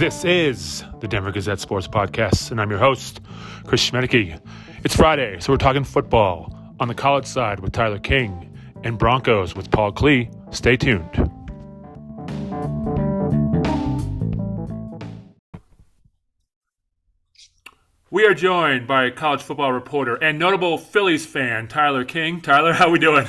This is the Denver Gazette Sports Podcast, and I'm your host, Chris Schmaedeke. It's Friday, so we're talking football on the college side with Tyler King and Broncos with Paul Klee. Stay tuned. We are joined by college football reporter and notable Phillies fan, Tyler King. Tyler, how are we doing?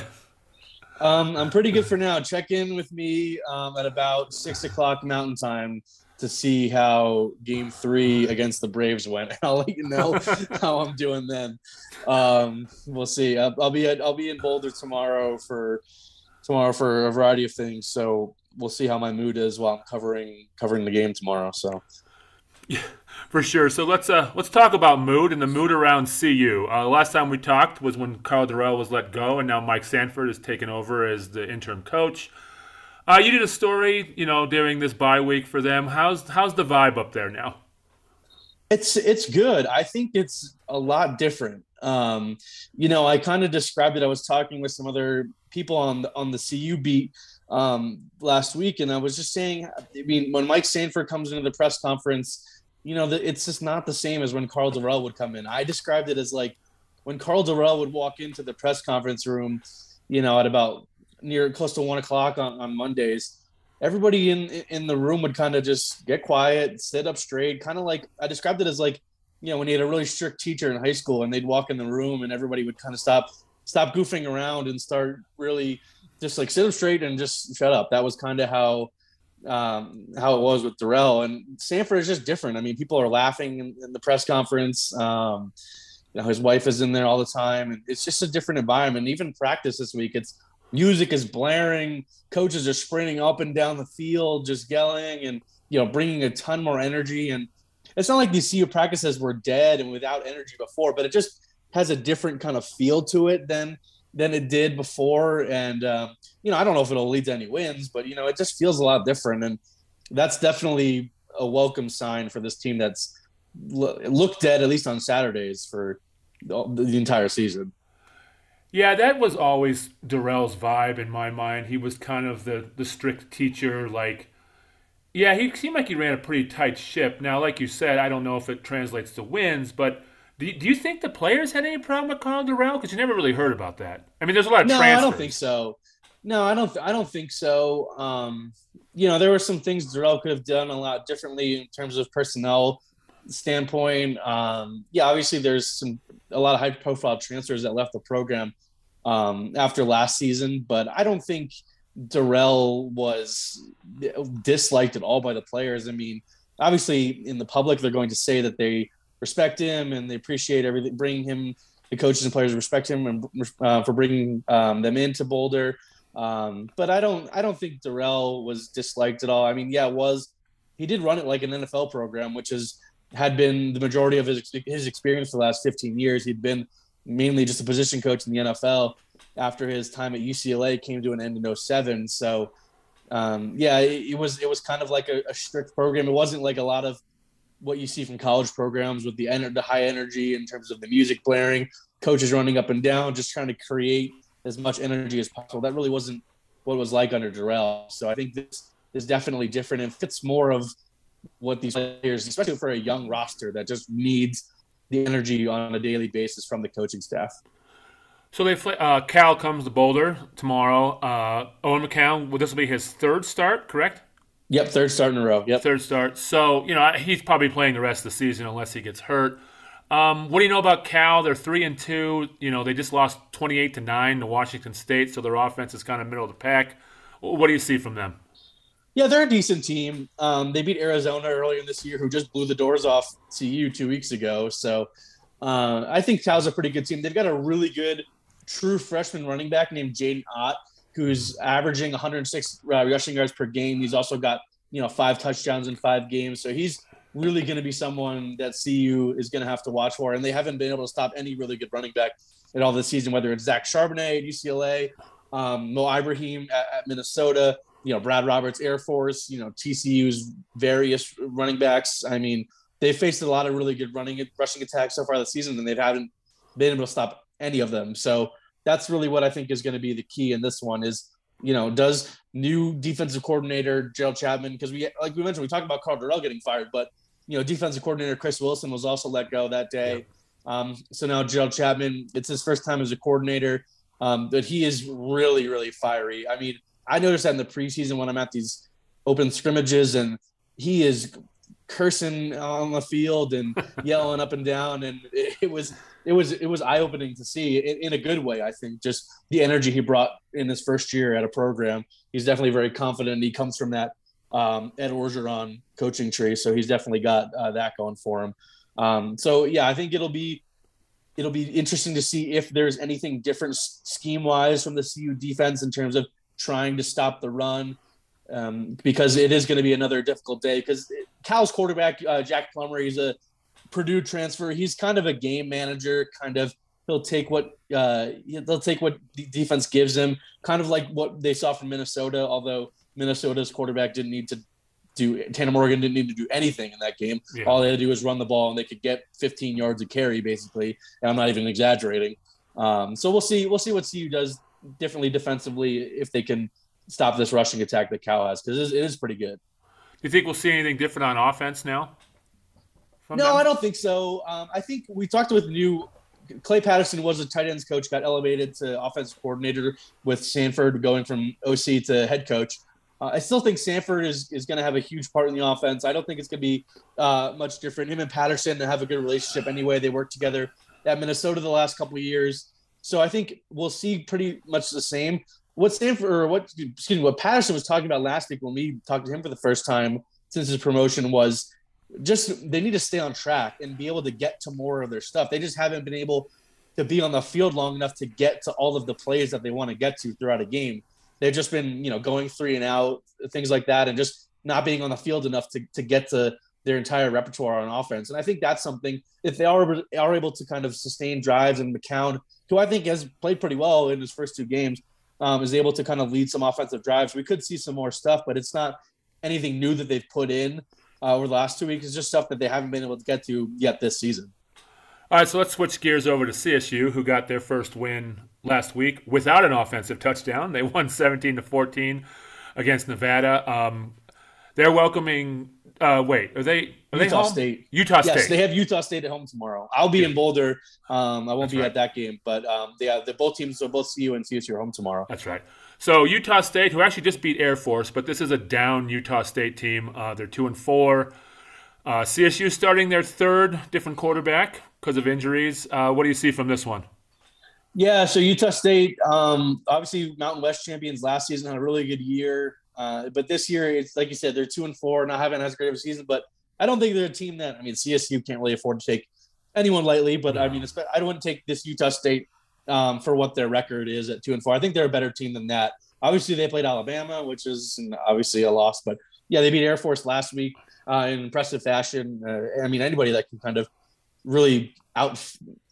Um, I'm pretty good for now. Check in with me um, at about six o'clock Mountain Time to see how Game Three against the Braves went. And I'll let you know how I'm doing then. Um, we'll see. I'll, I'll, be at I'll be in Boulder tomorrow for tomorrow for a variety of things. So we'll see how my mood is while I'm covering covering the game tomorrow. So. Yeah, for sure. So let's uh let's talk about mood and the mood around CU. Uh, last time we talked was when Karl Dorrell was let go, and now Mike Sanford is taken over as the interim coach. Uh, you did a story, you know, during this bye week for them. How's how's the vibe up there now? It's it's good. I think it's a lot different. Um, you know, I kind of described it. I was talking with some other people on the, on the CU beat um, last week, and I was just saying. I mean, when Mike Sanford comes into the press conference, you know, the, it's just not the same as when Karl Dorrell would come in. I described it as like when Karl Dorrell would walk into the press conference room, you know, at about near close to one o'clock on, on Mondays, everybody in in the room would kind of just get quiet, sit up straight, kind of like I described it as like you know when you had a really strict teacher in high school and they'd walk in the room and everybody would kind of stop stop goofing around and start really just like sit up straight and just shut up. That was kind of how um, how it was with Dorrell and Sanford is just different. I mean, people are laughing in, in the press conference. Um, you know, his wife is in there all the time, and it's just a different environment. Even practice this week, it's music is blaring, coaches are sprinting up and down the field, just yelling and you know bringing a ton more energy. And it's not like these CU practices were dead and without energy before, but it just has a different kind of feel to it than than it did before. And um, you know, I don't know if it'll lead to any wins, but you know, it just feels a lot different, and that's definitely a welcome sign for this team that's looked dead at least on Saturdays for the entire season. Yeah, that was always Dorrell's vibe in my mind. He was kind of the the strict teacher, like. Yeah, he seemed like he ran a pretty tight ship. Now, like you said, I don't know if it translates to wins, but do you, do you think the players had any problem with Karl Dorrell? Because you never really heard about that. I mean, there's a lot of no, transfers. I don't think so. No, I don't. I don't think so. Um, you know, there were some things Dorrell could have done a lot differently in terms of personnel standpoint. Um, yeah, obviously there's some a lot of high profile transfers that left the program um, after last season, but I don't think Dorrell was disliked at all by the players. I mean, obviously in the public they're going to say that they respect him and they appreciate everything, bringing him. The coaches and players respect him and uh, for bringing um, them into Boulder. Um, but I don't, I don't think Dorrell was disliked at all. I mean, yeah, it was. He did run it like an NFL program, which is had been the majority of his his experience the last 15 years. He'd been mainly just a position coach in the NFL after his time at UCLA came to an end in 07. So, um, yeah, it, it, was it was kind of like a, a, strict program. It wasn't like a lot of what you see from college programs with the ener- the high energy in terms of the music blaring, coaches running up and down, just trying to create as much energy as possible. That really wasn't what was like under Dorrell. So I think this is definitely different and fits more of what these players, especially for a young roster that just needs the energy on a daily basis from the coaching staff. So they uh, Cal comes to Boulder tomorrow. Uh, Owen McCown, well, this will be his third start, correct? Yep, third start in a row. Yep, third start. So you know he's probably playing the rest of the season unless he gets hurt. Um, what do you know about Cal? They're three and two. You know they just lost twenty eight to nine to Washington State, so their offense is kind of middle of the pack. What do you see from them? Yeah, they're a decent team. Um, they beat Arizona earlier in this year, who just blew the doors off CU two weeks ago. So uh, I think Cal's a pretty good team. They've got a really good true freshman running back named Jaydn Ott, who's averaging 106 uh, rushing yards per game. He's also got you know five touchdowns in five games. So he's really going to be someone that CU is going to have to watch for. And they haven't been able to stop any really good running back at all this season, whether it's Zach Charbonnet at UCLA, um, Mo Ibrahim at, at Minnesota you know, Brad Roberts Air Force, you know, TCU's various running backs. I mean, they faced a lot of really good running rushing attacks so far this season, and they haven't been able to stop any of them. So that's really what I think is going to be the key in this one is, you know, does new defensive coordinator Gerald Chapman because we like we mentioned we talked about Karl Dorrell getting fired, but you know defensive coordinator Chris Wilson was also let go that day. Um, so now Gerald Chapman, it's his first time as a coordinator, um, but he is really really fiery. I mean, I noticed that in the preseason when I'm at these open scrimmages and he is cursing on the field and yelling up and down and it, it was it was it was eye opening to see in, in, a good way. I think just the energy he brought in his first year at a program. He's definitely very confident. He comes from that um, Ed Orgeron coaching tree, so he's definitely got uh, that going for him. Um, so yeah, I think it'll be it'll be interesting to see if there's anything different scheme wise from the CU defense in terms of trying to stop the run. Um, because it is going to be another difficult day. Because Cal's quarterback, uh, Jack Plummer, he's a Purdue transfer. He's kind of a game manager. Kind of, he'll take what uh, he'll take what the defense gives him. Kind of like what they saw from Minnesota. Although Minnesota's quarterback didn't need to do Tanner Morgan didn't need to do anything in that game. Yeah. All they had to do was run the ball, and they could get 15 yards of carry, basically. And I'm not even exaggerating. Um, so we'll see. We'll see what CU does differently defensively if they can stop this rushing attack that Cal has because it, it is pretty good. Do you think we'll see anything different on offense now? No, them? I don't think so. Um, I think we talked with new Clay Patterson was a tight ends coach, got elevated to offensive coordinator with Sanford going from OC to head coach. Uh, I still think Sanford is, is going to have a huge part in the offense. I don't think it's going to be uh, much different. Him and Patterson have a good relationship anyway. They work together at Minnesota the last couple of years. So I think we'll see pretty much the same. What Sanford or what excuse me, what Patterson was talking about last week when we talked to him for the first time since his promotion was just they need to stay on track and be able to get to more of their stuff. They just haven't been able to be on the field long enough to get to all of the plays that they want to get to throughout a game they've just been you know going three and out things like that and just not being on the field enough to, to get to their entire repertoire on offense and i think that's something if they are, are able to kind of sustain drives and mccown who i think has played pretty well in his first two games um, is able to kind of lead some offensive drives we could see some more stuff but it's not anything new that they've put in uh, over the last two weeks it's just stuff that they haven't been able to get to yet this season all right, so let's switch gears over to CSU, who got their first win last week without an offensive touchdown. They won 17 to 14 against Nevada. Um, they're welcoming. Uh, wait, are they? Are Utah they State. Utah State. Yes, they have Utah State at home tomorrow. I'll be yeah. in Boulder. Um, I won't That's be right. at that game, but um, they have, both teams, so both CU and CSU are home tomorrow. That's right. So Utah State, who actually just beat Air Force, but this is a down Utah State team. Uh, they're two and four. Uh, CSU starting their third different quarterback because of injuries. Uh, what do you see from this one? Yeah, so Utah State, um, obviously Mountain West champions last season had a really good year, uh, but this year it's like you said they're two and four, not having as great of a season. But I don't think they're a team that I mean CSU can't really afford to take anyone lightly. But no. I mean I wouldn't take this Utah State um, for what their record is at two and four. I think they're a better team than that. Obviously they played Alabama, which is obviously a loss, but yeah, they beat Air Force last week uh, in impressive fashion. Uh, I mean anybody that can kind of really out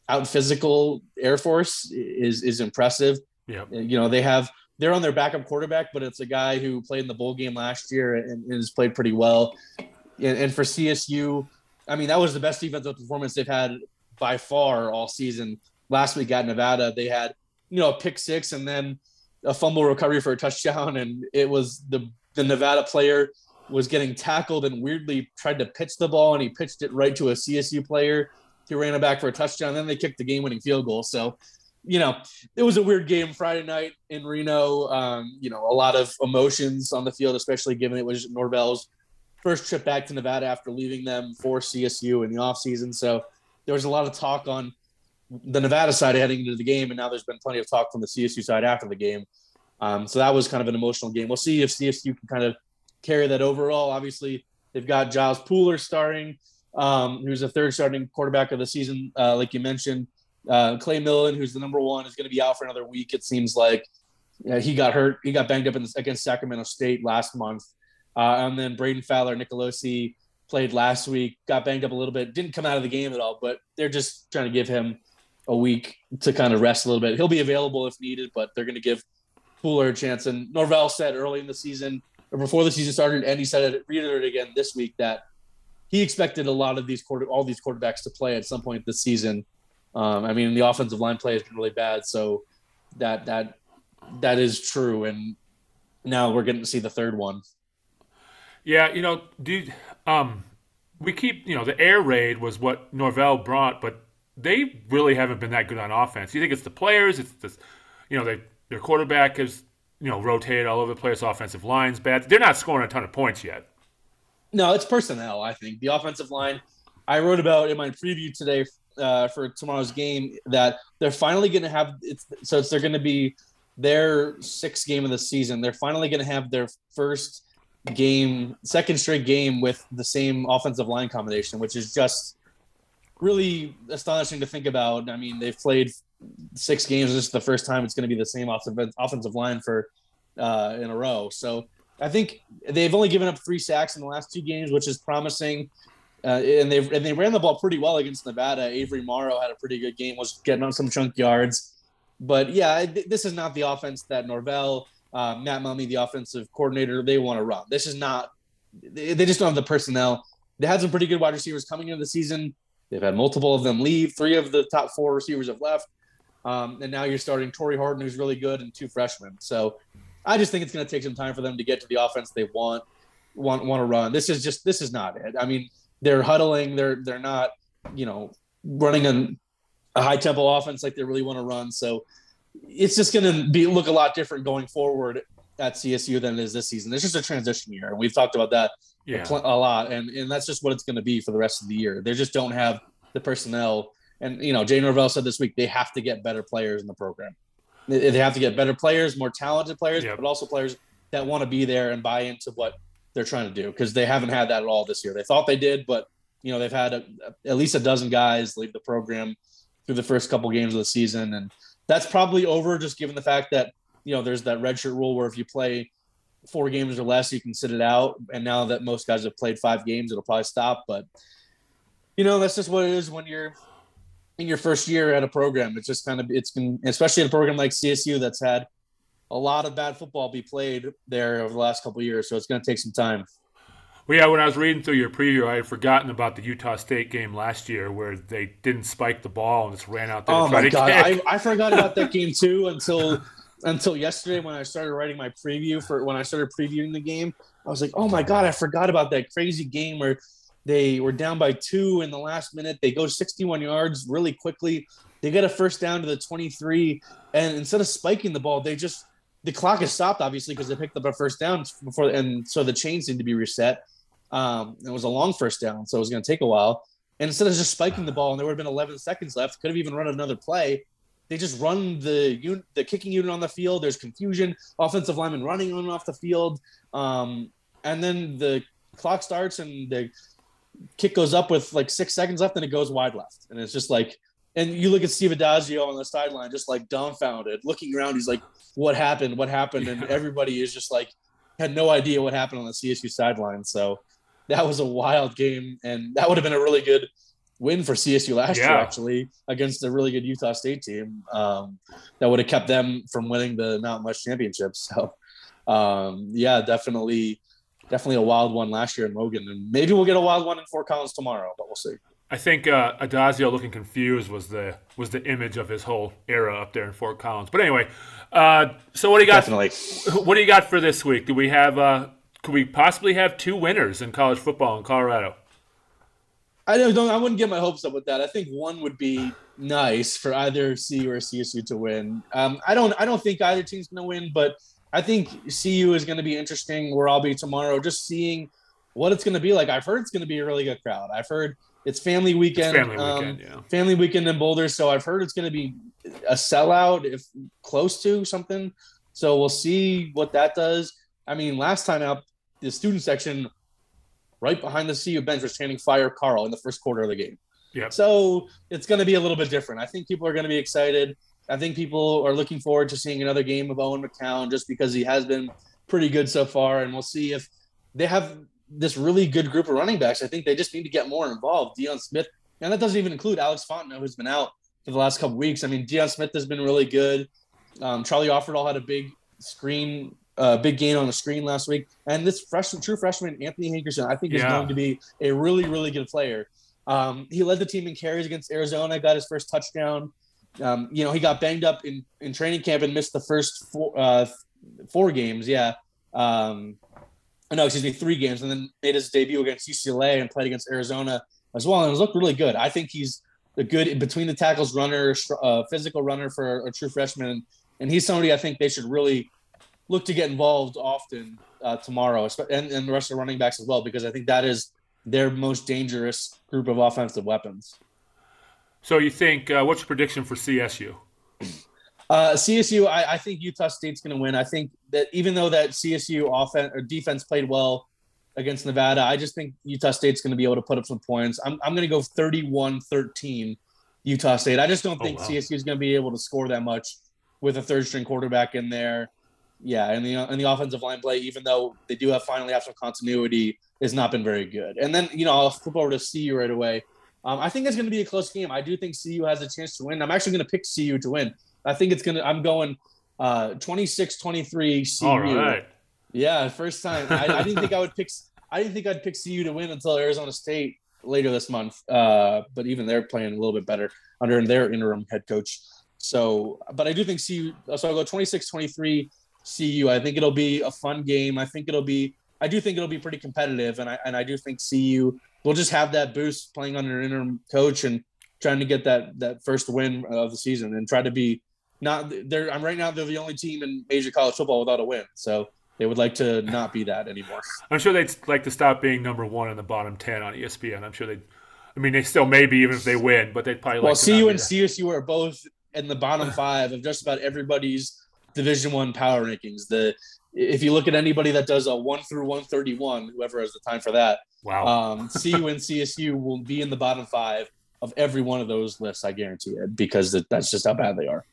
out physical Air Force is is impressive. Yeah, you know they have they're on their backup quarterback, but it's a guy who played in the bowl game last year and, and has played pretty well. And, and, for CSU, I mean that was the best defensive performance they've had by far all season. Last week at Nevada, they had you know a pick six and then a fumble recovery for a touchdown, and it was the the Nevada player was getting tackled and weirdly tried to pitch the ball and he pitched it right to a CSU player he ran it back for a touchdown. Then they kicked the game-winning field goal. So, you know, it was a weird game Friday night in Reno. Um, you know, a lot of emotions on the field, especially given it was Norvell's first trip back to Nevada after leaving them for CSU in the offseason. So there was a lot of talk on the Nevada side heading into the game, and now there's been plenty of talk from the CSU side after the game. Um, so that was kind of an emotional game. We'll see if CSU can kind of carry that overall. Obviously, they've got Giles Pooler starting um, who's the third starting quarterback of the season, uh, like you mentioned. Uh, Clay Millen, who's the number one, is going to be out for another week. It seems like he got hurt. He got banged up the, against Sacramento State last month. Uh, and then Brayden Fowler, Nicolosi played last week, got banged up a little bit, didn't come out of the game at all, but they're just trying to give him a week to kind of rest a little bit. He'll be available if needed, but they're going to give Pooler a chance. And Norvell said early in the season, or before the season started, and he said it, reiterated again this week that he expected a lot of these quarter, all these quarterbacks to play at some point this season. Um, I mean, the offensive line play has been really bad, so that that that is true. And now we're getting to see the third one. Yeah, you know, dude, um, we keep, you know, the air raid was what Norvell brought, but they really haven't been that good on offense. You think it's the players? It's the, you know, they, their quarterback has, you know, rotated all over the place. Offensive line's bad. They're not scoring a ton of points yet. No, it's personnel. I think the offensive line. I wrote about in my preview today uh, for tomorrow's game that they're finally going to have. It's so it's, they're going to be their sixth game of the season. They're finally going to have their first game, second straight game with the same offensive line combination, which is just really astonishing to think about. I mean, they've played six games. This is the first time it's going to be the same offensive offensive line for uh, in a row. So I think they've only given up three sacks in the last two games, which is promising. Uh, and they and they ran the ball pretty well against Nevada. Avery Morrow had a pretty good game, was getting on some chunk yards. But yeah, this is not the offense that Norvell, uh, Matt Mumme, the offensive coordinator, they want to run. This is not. They, they just don't have the personnel. They had some pretty good wide receivers coming into the season. They've had multiple of them leave. Three of the top four receivers have left. Um, and now you're starting Tory Horton, who's really good, and two freshmen. So I just think it's going to take some time for them to get to the offense they want want want to run. This is just this is not it. I mean, they're huddling. They're they're not you know running a, a high tempo offense like they really want to run. So it's just going to be look a lot different going forward at CSU than it is this season. It's just a transition year, and we've talked about that yeah. a, a lot, and and that's just what it's going to be for the rest of the year. They just don't have the personnel, and you know, Jay Norvell said this week they have to get better players in the program. They, they have to get better players, more talented players, yep. but also players that want to be there and buy into what they're trying to do because they haven't had that at all this year. They thought they did, but you know they've had a, at least a dozen guys leave the program through the first couple games of the season, and that's probably over just given the fact that you know there's that redshirt rule where if you play four games or less, you can sit it out. And now that most guys have played five games, it'll probably stop. But you know that's just what it is when you're in your first year at a program. It's just kind of it's been especially a program like CSU that's had a lot of bad football be played there over the last couple years. So it's going to take some time. Well, yeah, when I was reading through your preview, I had forgotten about the Utah State game last year where they didn't spike the ball and just ran out there. Oh my god, I, I, forgot about that game too until until yesterday when I started writing my preview for when I started previewing the game. I was like, oh my god, I forgot about that crazy game where they were down by two in the last minute. They go 61 yards really quickly. They get a first down to the 23, and instead of spiking the ball, they just the clock is stopped obviously because they picked up a first down before, and so the chains need to be reset. Um, it was a long first down, so it was going to take a while. And instead of just spiking the ball, and there would have been 11 seconds left, could have even run another play. They just run the unit, the kicking unit on the field. There's confusion. Offensive lineman running on and off the field, um, and then the clock starts and the kick goes up with like six seconds left, and it goes wide left. And it's just like, and you look at Steve Addazio on the sideline, just like dumbfounded, looking around. He's like, "What happened? What happened?" And everybody is just like, had no idea what happened on the CSU sideline. So that was a wild game, and that would have been a really good win for CSU last yeah. year, actually, against a really good Utah State team. Um, that would have kept them from winning the Not Much championship. So, um, yeah, definitely, definitely a wild one last year in Logan, and maybe we'll get a wild one in Fort Collins tomorrow, but we'll see. I think uh, Addazio looking confused was the was the image of his whole era up there in Fort Collins. But anyway, uh, so what do you got? Definitely. What do you got for this week? Do we have? Uh, could we possibly have two winners in college football in Colorado? I don't, I wouldn't get my hopes up with that. I think one would be nice for either CU or CSU to win. Um, I don't I don't think either team's going to win, but I think CU is going to be interesting. Where I'll be tomorrow, just seeing what it's going to be like. I've heard it's going to be a really good crowd. I've heard it's family weekend. It's family um, weekend, yeah. Family weekend in Boulder. So I've heard it's going to be a sellout, if close to something. So we'll see what that does. I mean, last time out, the student section right behind the CU bench was chanting "Fire Karl" in the first quarter of the game. Yeah. So it's going to be a little bit different. I think people are going to be excited. I think people are looking forward to seeing another game of Owen McCown just because he has been pretty good so far, and we'll see if they have this really good group of running backs. I think they just need to get more involved. Deion Smith, and that doesn't even include Alex Fontenot, who's been out for the last couple weeks. I mean, Deion Smith has been really good. Um, Charlie Offerdahl had a big screen uh, big gain on the screen last week. And this freshman, true freshman, Anthony Hankerson, I think is going to be a really, really good player. Um, he led the team in carries against Arizona, got his first touchdown. Um, you know, he got banged up in, in training camp and missed the first four, uh, four games. Yeah. Um, no, excuse me, three games, and then made his debut against UCLA and played against Arizona as well, and looked really good. I think he's a good between the tackles runner, uh, physical runner for a true freshman, and he's somebody I think they should really look to get involved often uh, tomorrow, and, and the rest of the running backs as well, because I think that is their most dangerous group of offensive weapons. So you think uh, what's your prediction for CSU? Uh, CSU, I, I, think Utah State's going to win. I think that even though that CSU offense or defense played well against Nevada, I just think Utah State's going to be able to put up some points. I'm, I'm going to go 31-13 Utah State. I just don't oh, think wow. CSU is going to be able to score that much with a third string quarterback in there. Yeah, and the and the offensive line play, even though they do have finally have some continuity, has not been very good. And then you know I'll flip over to CU right away. Um, I think it's going to be a close game. I do think CU has a chance to win. I'm actually going to pick CU to win. I think it's going to. I'm going uh, 26-23 CU. All right. Yeah, first time. I, I, didn't think I would pick. I didn't think I'd pick CU to win until Arizona State later this month. Uh, but even they're playing a little bit better under their interim head coach. So, but I do think CU. So I'll go 26-23 CU. I think it'll be a fun game. I think it'll be. I do think it'll be pretty competitive, and I and I do think CU will just have that boost playing under an interim coach and trying to get that that first win of the season and try to be not they're I'm right now they're the only team in major college football without a win. So they would like to not be that anymore. I'm sure they'd like to stop being number one in the bottom ten on ESPN. I'm sure they I mean they still maybe even if they win, but they'd probably well like CU and CSU are both in the bottom five of just about everybody's division one power rankings. The if you look at anybody that does a one through 131, whoever has the time for that, wow. Um, CU and CSU will be in the bottom five of every one of those lists. I guarantee it because that's just how bad they are.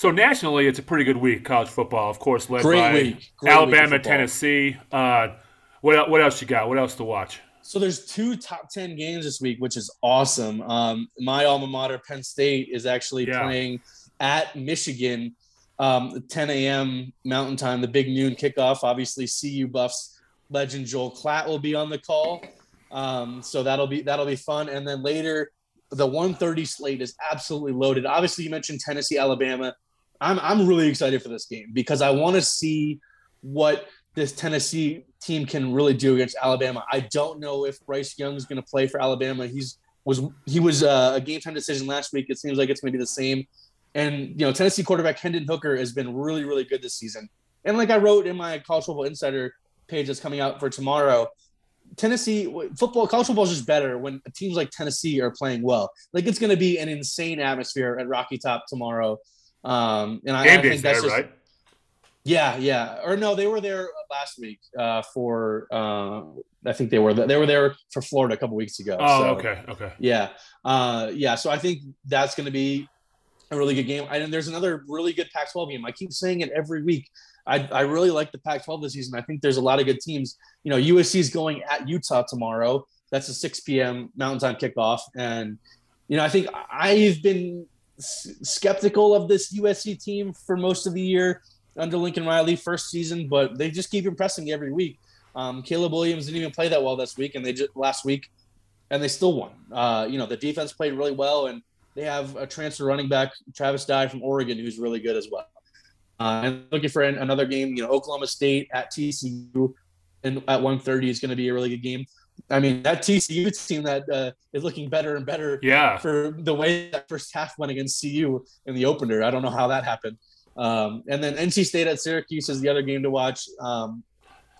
So nationally, it's a pretty good week college football, of course, led Great by week. Great Alabama, week Tennessee. Uh, what what else you got? What else to watch? So there's two top ten games this week, which is awesome. Um, my alma mater, Penn State, is actually yeah. playing at Michigan um, 10 a.m. Mountain Time, the big noon kickoff. Obviously, CU Buffs legend Joel Klatt will be on the call, um, so that'll be that'll be fun. And then later, the 1:30 slate is absolutely loaded. Obviously, you mentioned Tennessee, Alabama. I'm I'm really excited for this game because I want to see what this Tennessee team can really do against Alabama. I don't know if Bryce Young is going to play for Alabama. He's was he was uh, a game time decision last week. It seems like it's going to be the same and you know, Tennessee quarterback Hendon Hooker has been really, really good this season. And like I wrote in my college football insider page that's coming out for tomorrow, Tennessee football, college football is just better when teams like Tennessee are playing well. Like it's going to be an insane atmosphere at Rocky Top tomorrow. Um, and I, I think that's there, just, right? Yeah, yeah. Or no, they were there last week uh, for. Uh, I think they were they were there for Florida a couple weeks ago. Oh, so, okay, okay. Yeah, uh, yeah. So I think that's going to be a really good game. And there's another really good Pac-12 game. I keep saying it every week. I, I really like the Pac-12 this season. I think there's a lot of good teams. You know, USC is going at Utah tomorrow. That's a 6 p.m. Mountain Time kickoff, and you know, I think I've been skeptical of this USC team for most of the year under Lincoln Riley first season, but they just keep impressing every week. Um, Caleb Williams didn't even play that well this week, and they just last week, and they still won. Uh, you know, the defense played really well, and they have a transfer running back, Travis Dye from Oregon, who's really good as well. Uh, and looking for an, another game, you know, Oklahoma State at TCU and at 1:30 is going to be a really good game. I mean, that TCU team that uh, is looking better and better. Yeah. For the way that first half went against CU in the opener, I don't know how that happened. Um, and then NC State at Syracuse is the other game to watch. Um,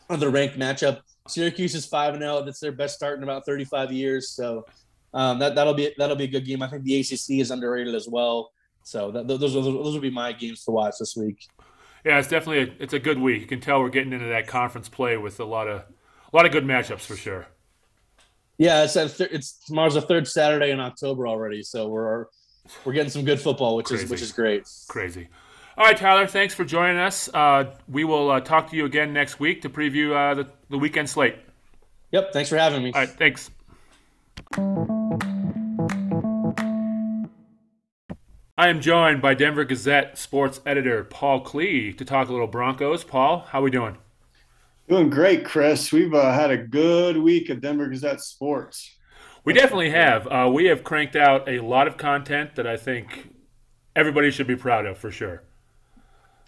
the ranked matchup. Syracuse is five and zero. Oh. That's their best start in about 35 years. So um, that that'll be that'll be a good game. I think the ACC is underrated as well. So that, those those those will be my games to watch this week. Yeah, it's definitely a, it's a good week. You can tell we're getting into that conference play with a lot of a lot of good matchups for sure. Yeah, it's th- it's tomorrow's the third Saturday in October already, so we're we're getting some good football, which Crazy. is which is great. Crazy. All right, Tyler, thanks for joining us. Uh, we will uh, talk to you again next week to preview uh, the, the weekend slate. Yep, thanks for having me. All right, thanks. I am joined by Denver Gazette sports editor Paul Klee to talk a little Broncos. Paul, how we doing? Doing great, Chris. We've uh, had a good week at Denver Gazette Sports. We definitely have. Uh, we have cranked out a lot of content that I think everybody should be proud of for sure.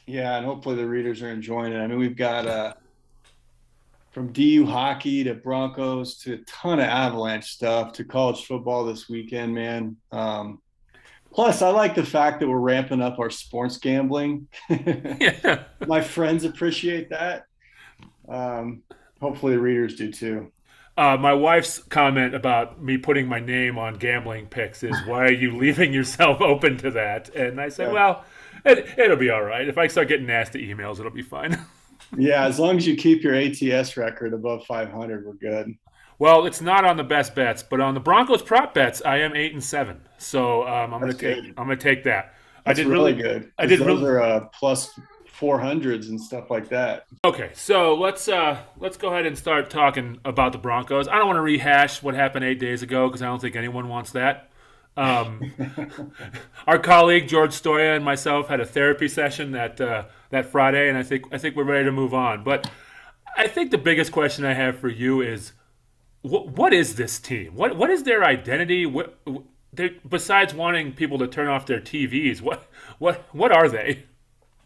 Yeah, and hopefully the readers are enjoying it. I mean, we've got uh, from DU hockey to Broncos to a ton of Avalanche stuff to college football this weekend, man. Um, plus, I like the fact that we're ramping up our sports gambling. yeah. My friends appreciate that. Um, hopefully, the readers do too. Uh, my wife's comment about me putting my name on gambling picks is, "Why are you leaving yourself open to that?" And I said, yeah. "Well, it, will be all right. If I start getting nasty emails, it'll be fine." yeah, as long as you keep your ATS record above 500, we're good. Well, it's not on the best bets, but on the Broncos prop bets, I am eight and seven. So um, I'm going to take. I'm going to take that. That's I did really, really good. I did those really, are uh, plus four hundreds and stuff like that. Okay, so let's uh, let's go ahead and start talking about the Broncos. I don't want to rehash what happened eight days ago because I don't think anyone wants that. Um, our colleague George Stoia and myself had a therapy session that uh, that Friday, and I think I think we're ready to move on. But I think the biggest question I have for you is, what what is this team? What what is their identity? What besides wanting people to turn off their TVs, what what what are they?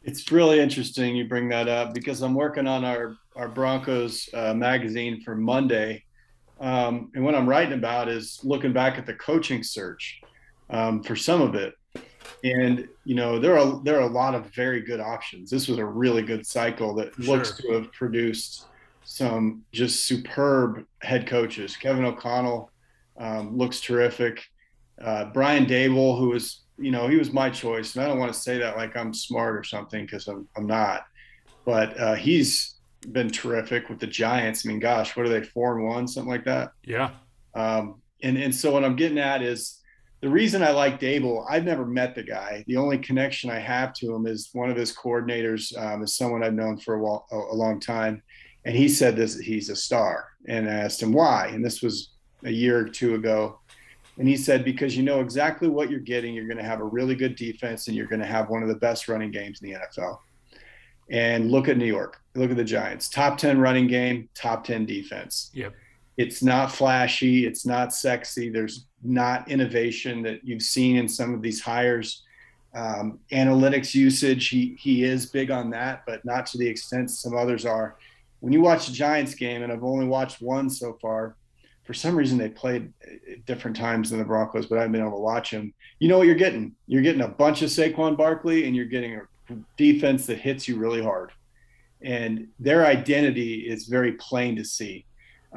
It's really interesting you bring that up because I'm working on our our Broncos uh, magazine for Monday, um, and what I'm writing about is looking back at the coaching search um, for some of it. And you know there are there are a lot of very good options. This was a really good cycle that sure. looks to have produced some just superb head coaches. Kevin O'Connell um, looks terrific. Uh, Brian Daboll, who was you know he was my choice, and I don't want to say that like I'm smart or something because I'm I'm not, but uh, he's been terrific with the Giants. I mean, gosh, what are they four and one, something like that? Yeah. Um, and and so what I'm getting at is the reason I like Daboll. I've never met the guy. The only connection I have to him is one of his coordinators um, is someone I've known for a, while, a, a long time, and he said this he's a star. And I asked him why, and this was a year or two ago. And he said, because you know exactly what you're getting. You're going to have a really good defense and you're going to have one of the best running games in the NFL. And look at New York. Look at the Giants. Top 10 running game, top 10 defense. Yep. It's not flashy. It's not sexy. There's not innovation that you've seen in some of these hires. Um, analytics usage, he, he is big on that, but not to the extent some others are. When you watch the Giants game, and I've only watched one so far, for some reason they played at different times than the Broncos, but I haven't been able to watch them. You know what you're getting? You're getting a bunch of Saquon Barkley, and you're getting a defense that hits you really hard. And their identity is very plain to see.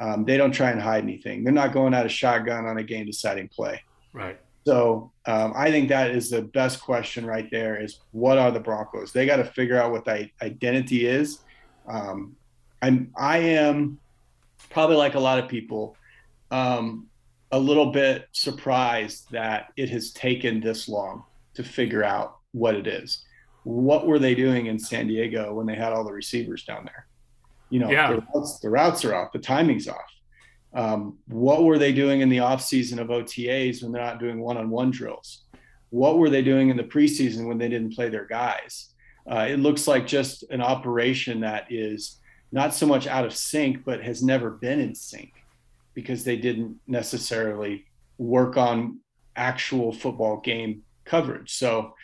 Um, they don't try and hide anything. They're not going out of shotgun on a game deciding play. Right. So um, I think that is the best question right there is what are the Broncos? They got to figure out what the identity is. Um, I'm, I am probably like a lot of people, um, a little bit surprised that it has taken this long to figure out what it is what were they doing in San Diego when they had all the receivers down there? You know, yeah. the, routes, the routes are off, the timing's off. Um, what were they doing in the off season of OTAs when they're not doing one-on-one drills? What were they doing in the preseason when they didn't play their guys? Uh, it looks like just an operation that is not so much out of sync, but has never been in sync because they didn't necessarily work on actual football game coverage. So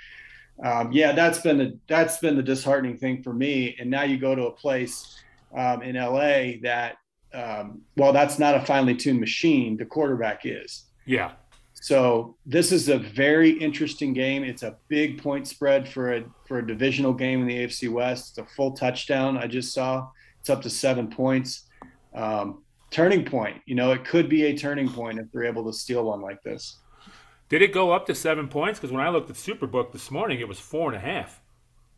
um, yeah, that's been the that's been the disheartening thing for me. And now you go to a place um, in LA that, um, well, that's not a finely tuned machine. The quarterback is. Yeah. So this is a very interesting game. It's a big point spread for a for a divisional game in the AFC West. It's a full touchdown. I just saw. It's up to seven points. Um, turning point. You know, it could be a turning point if they're able to steal one like this. Did it go up to seven points? Because when I looked at Superbook this morning, it was four and a half.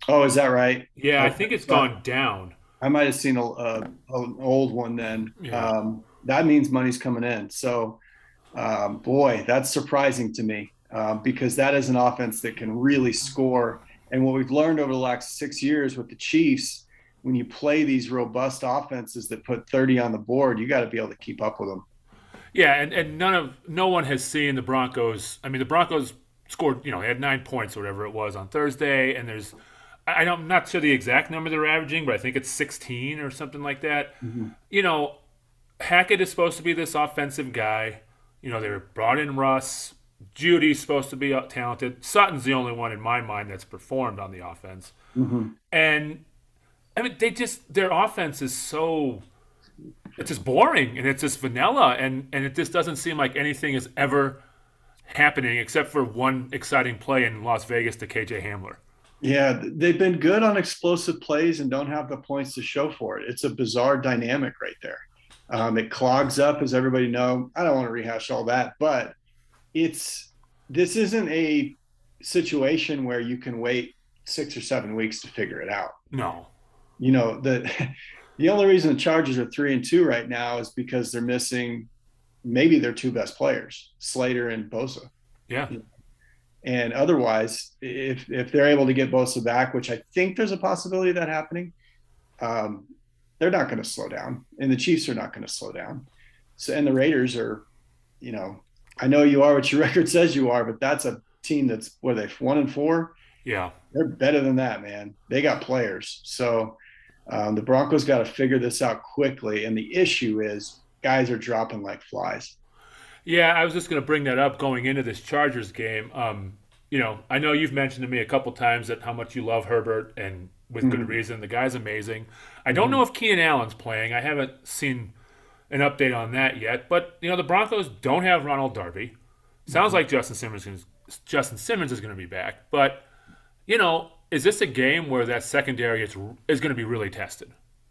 Oh, is that right? Yeah, I think it's gone down. I might have seen a, a an old one then. Yeah. Um, that means money's coming in. So, um, boy, that's surprising to me uh, because that is an offense that can really score. And what we've learned over the last six years with the Chiefs, when you play these robust offenses that put 30 on the board, you got to be able to keep up with them. Yeah, and, and none of no one has seen the Broncos. I mean, the Broncos scored, you know, they had nine points or whatever it was on Thursday, and there's I don't, I'm not sure the exact number they're averaging, but I think it's 16 or something like that. Mm-hmm. You know, Hackett is supposed to be this offensive guy. You know, they brought in Russ. Jeudy's supposed to be talented. Sutton's the only one in my mind that's performed on the offense. Mm-hmm. And I mean, they just their offense is so it's just boring and it's just vanilla and and it just doesn't seem like anything is ever happening except for one exciting play in Las Vegas to KJ Hamler. Yeah, they've been good on explosive plays and don't have the points to show for it. It's a bizarre dynamic right there. Um, it clogs up, as everybody know. I don't want to rehash all that, but it's this isn't a situation where you can wait six or seven weeks to figure it out. No, you know the the only reason the Chargers are three and two right now is because they're missing maybe their two best players, Slater and Bosa. Yeah. And otherwise, if if they're able to get Bosa back, which I think there's a possibility of that happening, um, they're not going to slow down, and the Chiefs are not going to slow down. So, and the Raiders are, you know, I know you are what your record says you are, but that's a team that's where they one and four. Yeah, they're better than that, man. They got players, so um, the Broncos got to figure this out quickly. And the issue is guys are dropping like flies. Yeah, I was just going to bring that up going into this Chargers game. Um, you know, I know you've mentioned to me a couple times that how much you love Herbert, and with mm-hmm. good reason. The guy's amazing. I don't mm-hmm. know if Keenan Allen's playing. I haven't seen an update on that yet. But you know, the Broncos don't have Ronald Darby. Sounds mm-hmm. like Justin Simmons Justin Simmons is going to be back. But you know, is this a game where that secondary is is going to be really tested?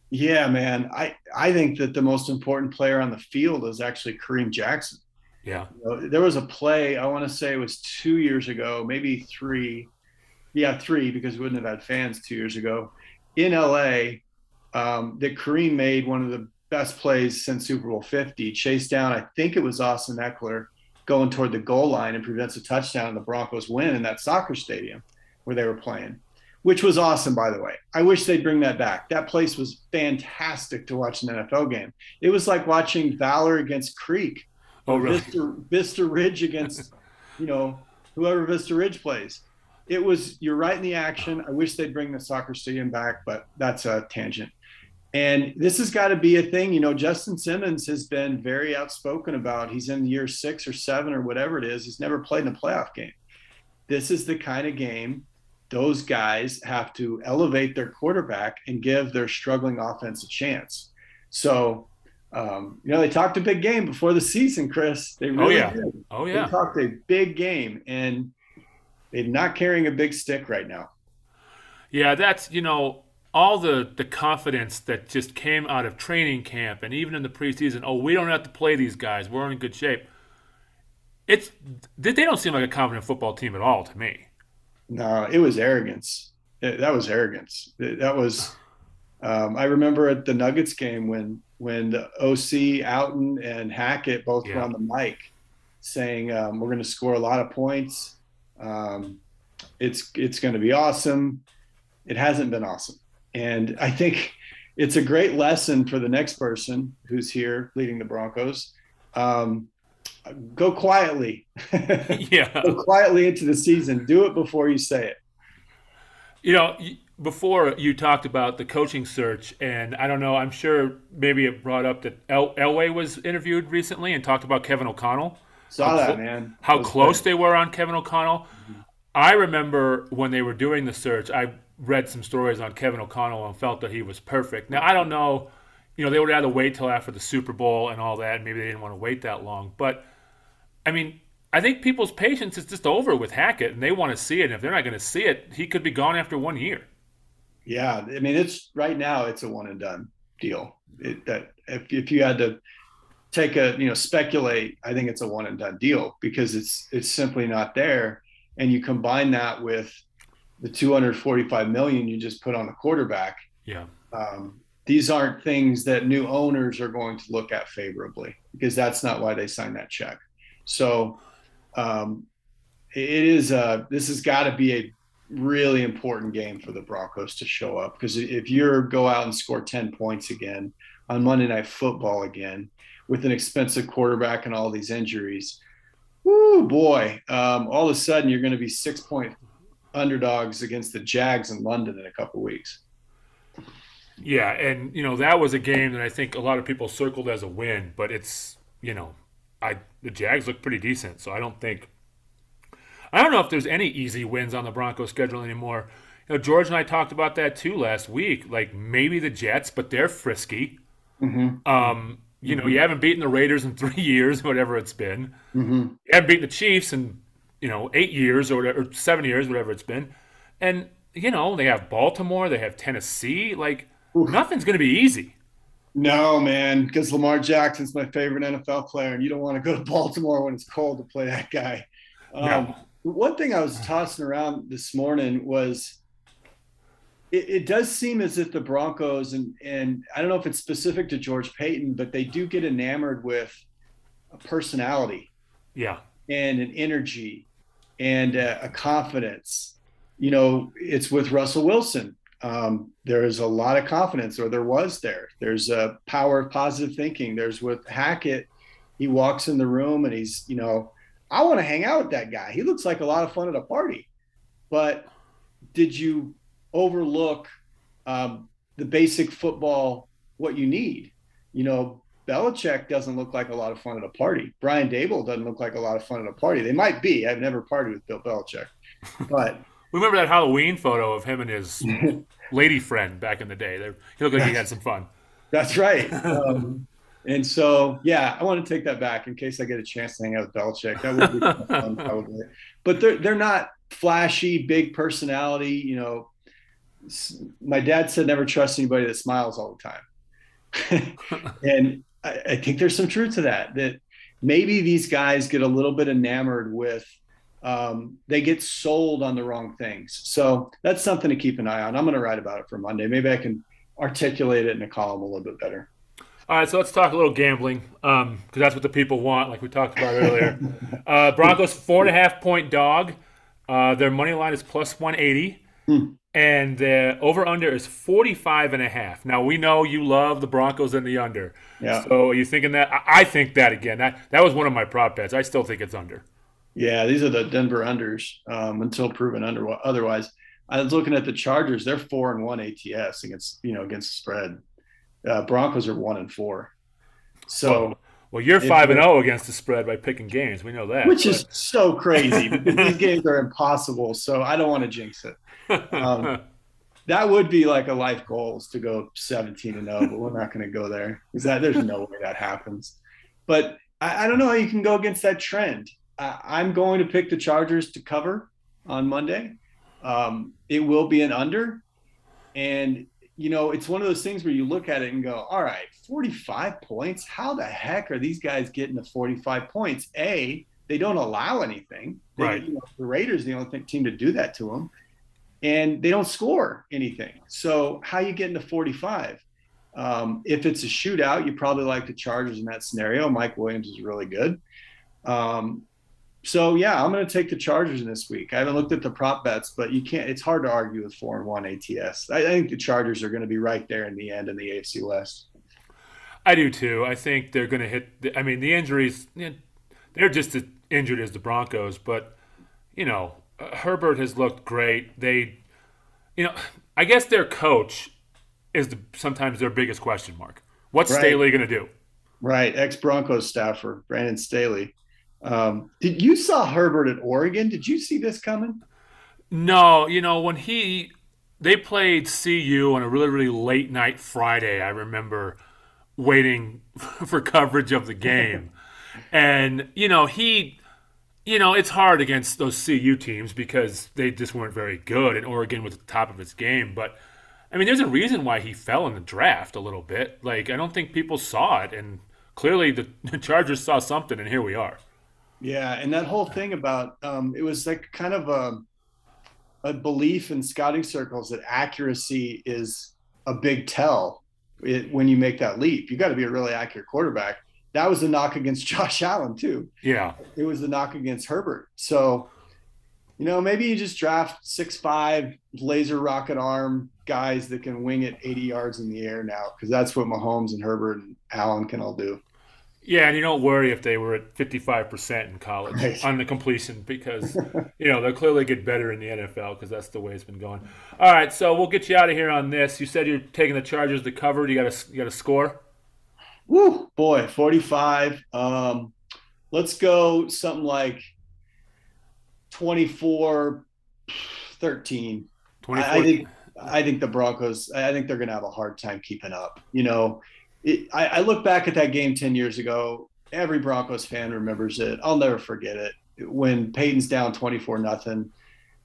Yeah, man. I I think that the most important player on the field is actually Kareem Jackson. Yeah. You know, there was a play, I want to say it was two years ago, maybe three. Yeah, three, because we wouldn't have had fans two years ago in LA um, that Kareem made one of the best plays since Super Bowl 50. Chased down, I think it was Austin Ekeler going toward the goal line and prevents a touchdown, and the Broncos win in that soccer stadium where they were playing, which was awesome, by the way. I wish they'd bring that back. That place was fantastic to watch an NFL game. It was like watching Valor against Creek Oh, really? Vista, Vista Ridge against, you know, whoever Vista Ridge plays. It was you're right in the action. I wish they'd bring the soccer stadium back, but that's a tangent. And this has got to be a thing. You know, Justin Simmons has been very outspoken about he's in year six or seven or whatever it is. He's never played in a playoff game. This is the kind of game those guys have to elevate their quarterback and give their struggling offense a chance. So um, you know, they talked a big game before the season, Chris. They oh, really oh, yeah. did. Oh yeah. They talked a big game, and they're not carrying a big stick right now. Yeah, that's you know all the the confidence that just came out of training camp and even in the preseason. Oh, we don't have to play these guys. We're in good shape. It's they don't seem like a confident football team at all to me. No, it was arrogance. It, that was arrogance. It, that was. Um, I remember at the Nuggets game when when the OC Outten and Hackett both yeah. were on the mic saying um, we're going to score a lot of points. Um, it's it's going to be awesome. It hasn't been awesome, and I think it's a great lesson for the next person who's here leading the Broncos. Um, go quietly. yeah. go quietly into the season. Do it before you say it. You know, before you talked about the coaching search, and I don't know, I'm sure maybe it brought up that El- Elway was interviewed recently and talked about Kevin O'Connell. Saw how that, man. How close great. they were on Kevin O'Connell. Mm-hmm. I remember when they were doing the search, I read some stories on Kevin O'Connell and felt that he was perfect. Now, I don't know, you know, they would rather wait till after the Super Bowl and all that. And Maybe they didn't want to wait that long. But, I mean, I think people's patience is just over with Hackett, and they want to see it. And if they're not going to see it, he could be gone after one year. Yeah, I mean, it's right now it's a one and done deal. It, that if if you had to take a you know speculate, I think it's a one and done deal because it's it's simply not there. And you combine that with the 245 million you just put on the quarterback. Yeah. Um, these aren't things that new owners are going to look at favorably because that's not why they signed that check. So um, it is uh, this has got to be a really important game for the Broncos to show up because if you go out and score 10 points again on Monday Night Football again with an expensive quarterback and all these injuries, whoo boy, um, all of a sudden you're going to be six point underdogs against the Jags in London in a couple weeks. Yeah, and you know that was a game that I think a lot of people circled as a win, but it's you know, I the Jags look pretty decent, so I don't think I don't know if there's any easy wins on the Broncos schedule anymore. You know, George and I talked about that too last week. Like maybe the Jets, but they're frisky. Mm-hmm. Um, you know, mm-hmm. you haven't beaten the Raiders in three years, whatever it's been. Mm-hmm. You haven't beaten the Chiefs in you know eight years or, whatever, or seven years, whatever it's been. And you know, they have Baltimore, they have Tennessee. Like Oof. nothing's going to be easy. No, man, because Lamar Jackson's my favorite NFL player, and you don't want to go to Baltimore when it's cold to play that guy. Um, no. One thing I was tossing around this morning was it, it, does seem as if the Broncos, and, and I don't know if it's specific to George Paton, but they do get enamored with a personality. Yeah. And an energy and a, a confidence. You know, it's with Russell Wilson um, there is a lot of confidence, or there was there. There's a power of positive thinking. There's with Hackett, he walks in the room and he's, you know, I want to hang out with that guy. He looks like a lot of fun at a party. But did you overlook um, the basic football, what you need? You know, Belichick doesn't look like a lot of fun at a party. Brian Daboll doesn't look like a lot of fun at a party. They might be. I've never partied with Bill Belichick, but remember that Halloween photo of him and his lady friend back in the day. He looked like he had some fun. That's right. Um, and so, yeah, I want to take that back in case I get a chance to hang out with Belichick. That would be fun, probably. But they're they're not flashy, big personality. You know, my dad said never trust anybody that smiles all the time, and I, I think there's some truth to that. That maybe these guys get a little bit enamored with um, they get sold on the wrong things. So that's something to keep an eye on. I'm going to write about it for Monday. Maybe I can articulate it in a column a little bit better. All right, so let's talk a little gambling because um, that's what the people want, like we talked about earlier. uh, Broncos four and a half point dog. Uh, their money line is plus 180, hmm. and the over under is 45 and a half. Now we know you love the Broncos and the under. Yeah. So are you thinking that? I, I think that again. That that was one of my prop bets. I still think it's under. Yeah, these are the Denver unders um, until proven under otherwise. I was looking at the Chargers; they're four and one ATS against you know against the spread. Uh, Broncos are one and four. So, well, well you're five and zero oh against the spread by picking games. We know that, which but. is so crazy. these games are impossible. So I don't want to jinx it. Um, that would be like a life goal is to go 17 and 0, but we're not going to go there. Is that there's no way that happens. But I, I don't know how you can go against that trend. I'm going to pick the Chargers to cover on Monday. Um, it will be an under. And, you know, it's one of those things where you look at it and go, all right, 45 points? How the heck are these guys getting to 45 points? A, they don't allow anything. They, right. You know, the Raiders the only team to do that to them. And they don't score anything. So how you get into 45? Um, if it's a shootout, you probably like the Chargers in that scenario. Mike Williams is really good. Um, so yeah, I'm going to take the Chargers this week. I haven't looked at the prop bets, but you can't. It's hard to argue with four and one ATS. I, I think the Chargers are going to be right there in the end in the AFC West. I do too. I think they're going to hit. The, I mean, the injuries. They're just as injured as the Broncos, but you know, Herbert has looked great. They, you know, I guess their coach is the, sometimes their biggest question mark. What's right. Staley going to do? Right, ex Broncos staffer Brandon Staley. Um, did you saw Herbert at Oregon? Did you see this coming? No, you know when he they played CU on a really really late night Friday. I remember waiting for coverage of the game, and you know he, you know it's hard against those CU teams because they just weren't very good, and Oregon was at the top of its game. But I mean, there's a reason why he fell in the draft a little bit. Like I don't think people saw it, and clearly the, the Chargers saw something, and here we are. Yeah, and that whole thing about um, it was like kind of a a belief in scouting circles that accuracy is a big tell it, when you make that leap. You got to be a really accurate quarterback. That was a knock against Josh Allen too. Yeah, it was a knock against Herbert. So, you know, maybe you just draft six five laser rocket arm guys that can wing it 80 yards in the air now because that's what Mahomes and Herbert and Allen can all do. Yeah, and you don't worry if they were at 55% in college right. on the completion because, you know, they'll clearly get better in the NFL because that's the way it's been going. All right, so we'll get you out of here on this. You said you're taking the Chargers to cover. You got a, you got a score? Woo, boy, 45. Um, let's go something like 24 13. 24. I, I think I think the Broncos, I think they're going to have a hard time keeping up. You know, it, I, I look back at that game 10 years ago. Every Broncos fan remembers it. I'll never forget it. When Peyton's down 24 nothing,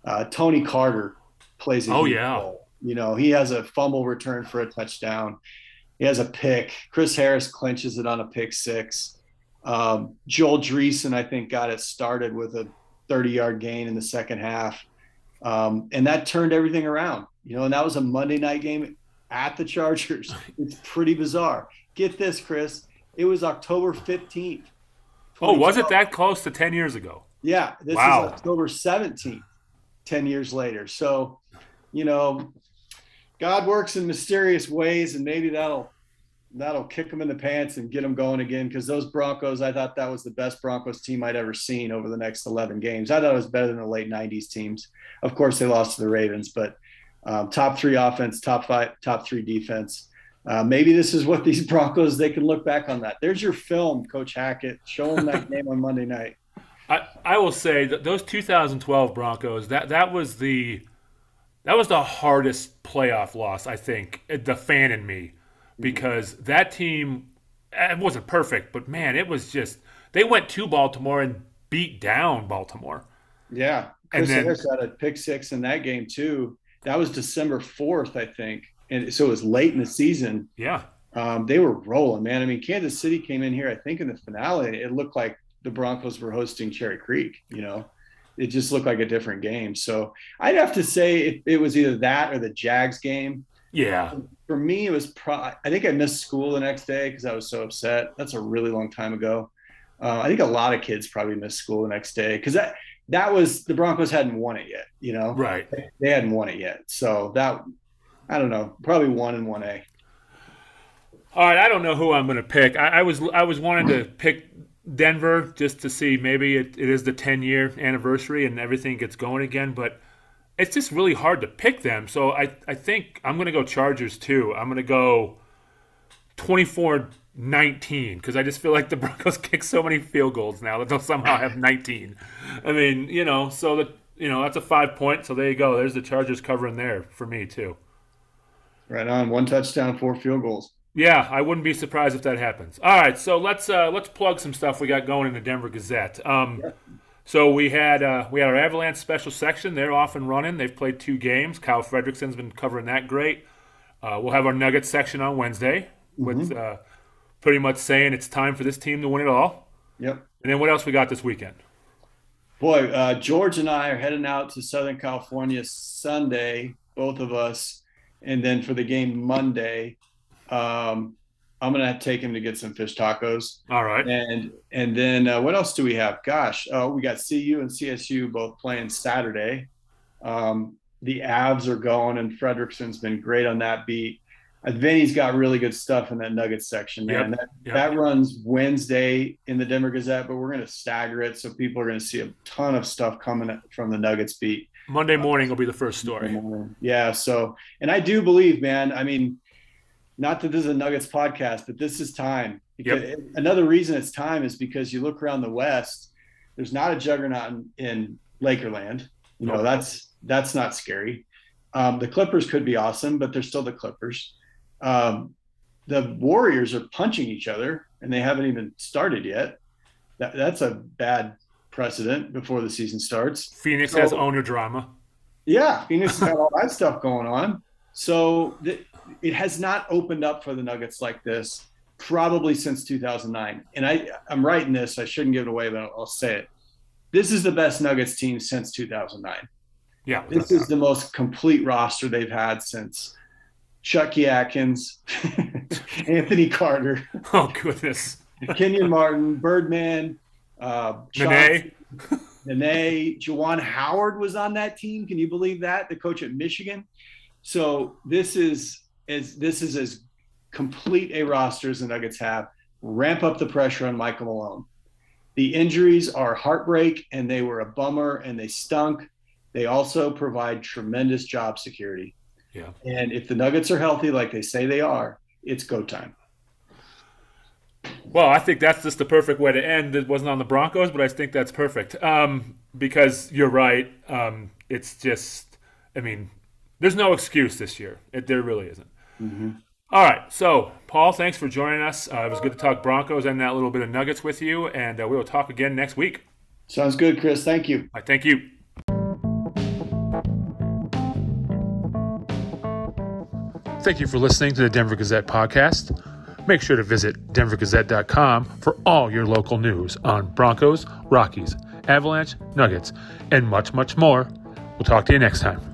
uh, Tony Carter plays a Oh, yeah. You know, he has a fumble return for a touchdown. He has a pick. Chris Harris clinches it on a pick six. Um, Joel Dreessen, I think, got it started with a 30 yard gain in the second half. Um, and that turned everything around, you know, and that was a Monday night game at the Chargers. It's pretty bizarre. Get this, Chris. It was October 15th. Oh, was it that close to 10 years ago? Yeah, this Wow. is October 17th, 10 years later. So, you know, God works in mysterious ways, and maybe that'll that'll kick them in the pants and get them going again. Because those Broncos, I thought that was the best Broncos team I'd ever seen over the next 11 games. I thought it was better than the late 90s teams. Of course, they lost to the Ravens, but um, top three offense, top five, top three defense. Uh, maybe this is what these Broncos they can look back on that. There's your film, Coach Hackett. Show them that game on Monday night. I, I will say that those 2012 Broncos that that was the that was the hardest playoff loss I think the fan in me because that team it wasn't perfect but man it was just they went to Baltimore and beat down Baltimore Yeah, And Chris then- Harris had a pick six in that game too. That was December fourth, I think, and so it was late in the season. yeah Um, they were rolling, man. I mean, Kansas City came in here. I think in the finale, it looked like the Broncos were hosting Cherry Creek. You know, it just looked like a different game. So I'd have to say it, it was either that or the Jags game. yeah For me, it was. Pro- I think I missed school the next day because I was so upset. That's a really long time ago. Uh, I think a lot of kids probably missed school the next day because that that was the Broncos hadn't won it yet. You know, right they hadn't won it yet. So that I don't know, probably one and one A. All right, I don't know who I'm going to pick. I, I was I was wanting to pick Denver just to see maybe it, it is the 10 year anniversary and everything gets going again, but it's just really hard to pick them. So I, I think I'm going to go Chargers too. I'm going to go 24 19 because I just feel like the Broncos kick so many field goals now that they'll somehow have 19. I mean, you know, so that you know that's a five point. So there you go. There's the Chargers covering there for me too. Right on, one touchdown, four field goals. Yeah, I wouldn't be surprised if that happens. All right, so let's uh, let's plug some stuff we got going in the Denver Gazette. Um, So we had uh, we had our Avalanche special section. They're off and running. They've played two games. Kyle Fredrickson's been covering that great. Uh, we'll have our Nuggets section on Wednesday with uh, pretty much saying it's time for this team to win it all. Yep. And then what else we got this weekend? Boy, uh, George and I are heading out to Southern California Sunday, both of us, and then for the game Monday, um, I'm gonna take him to get some fish tacos, All right. and and then uh, what else do we have? Gosh, uh, we got CU and CSU both playing Saturday. Um, the Avs are going, and Fredrickson's been great on that beat. Vinny's got really good stuff in that Nuggets section, man. Yep, That, yep. that runs Wednesday in the Denver Gazette, but we're going to stagger it so people are going to see a ton of stuff coming from the Nuggets beat. Monday morning will be the first story. Yeah. So, and I do believe, man. I mean, not that this is a Nuggets podcast, but this is time. Because Another reason it's time is because you look around the West. There's not a juggernaut in, in Lakerland. You know, Nope. that's that's not scary. Um, the Clippers could be awesome, but they're still the Clippers. Um, the Warriors are punching each other, and they haven't even started yet. That, that's a bad precedent before the season starts. Phoenix So- has owner drama. Yeah, Phoenix has got all that stuff going on. So th- it has not opened up for the Nuggets like this probably since 2009. And I, I'm writing this. I shouldn't give it away, but I'll, I'll say it. This is the best Nuggets team since 2009. Yeah. This is the most complete roster they've had since Chucky Atkins, Anthony Carter, oh goodness. Kenyon Martin, Birdman, uh, Nene. Nene, Juwan Howard was on that team. Can you believe that? The coach at Michigan. So this is as this is as complete a roster as the Nuggets have. Ramp up the pressure on Michael Malone. The injuries are heartbreak and they were a bummer and they stunk. They also provide tremendous job security. Yeah. And if the Nuggets are healthy, like they say they are, it's go time. Well, I think that's just the perfect way to end. It wasn't on the Broncos, but I think that's perfect. Um, because you're right. Um, it's just, I mean, there's no excuse this year. It, there really isn't. All right. So, Paul, thanks for joining us. Uh, it was good to talk Broncos and that little bit of nuggets with you. And uh, we will talk again next week. Sounds good, Chris. Thank you. Right, thank you. Thank you for listening to the Denver Gazette podcast. Make sure to visit denvergazette.com for all your local news on Broncos, Rockies, Avalanche, Nuggets, and much, much more. We'll talk to you next time.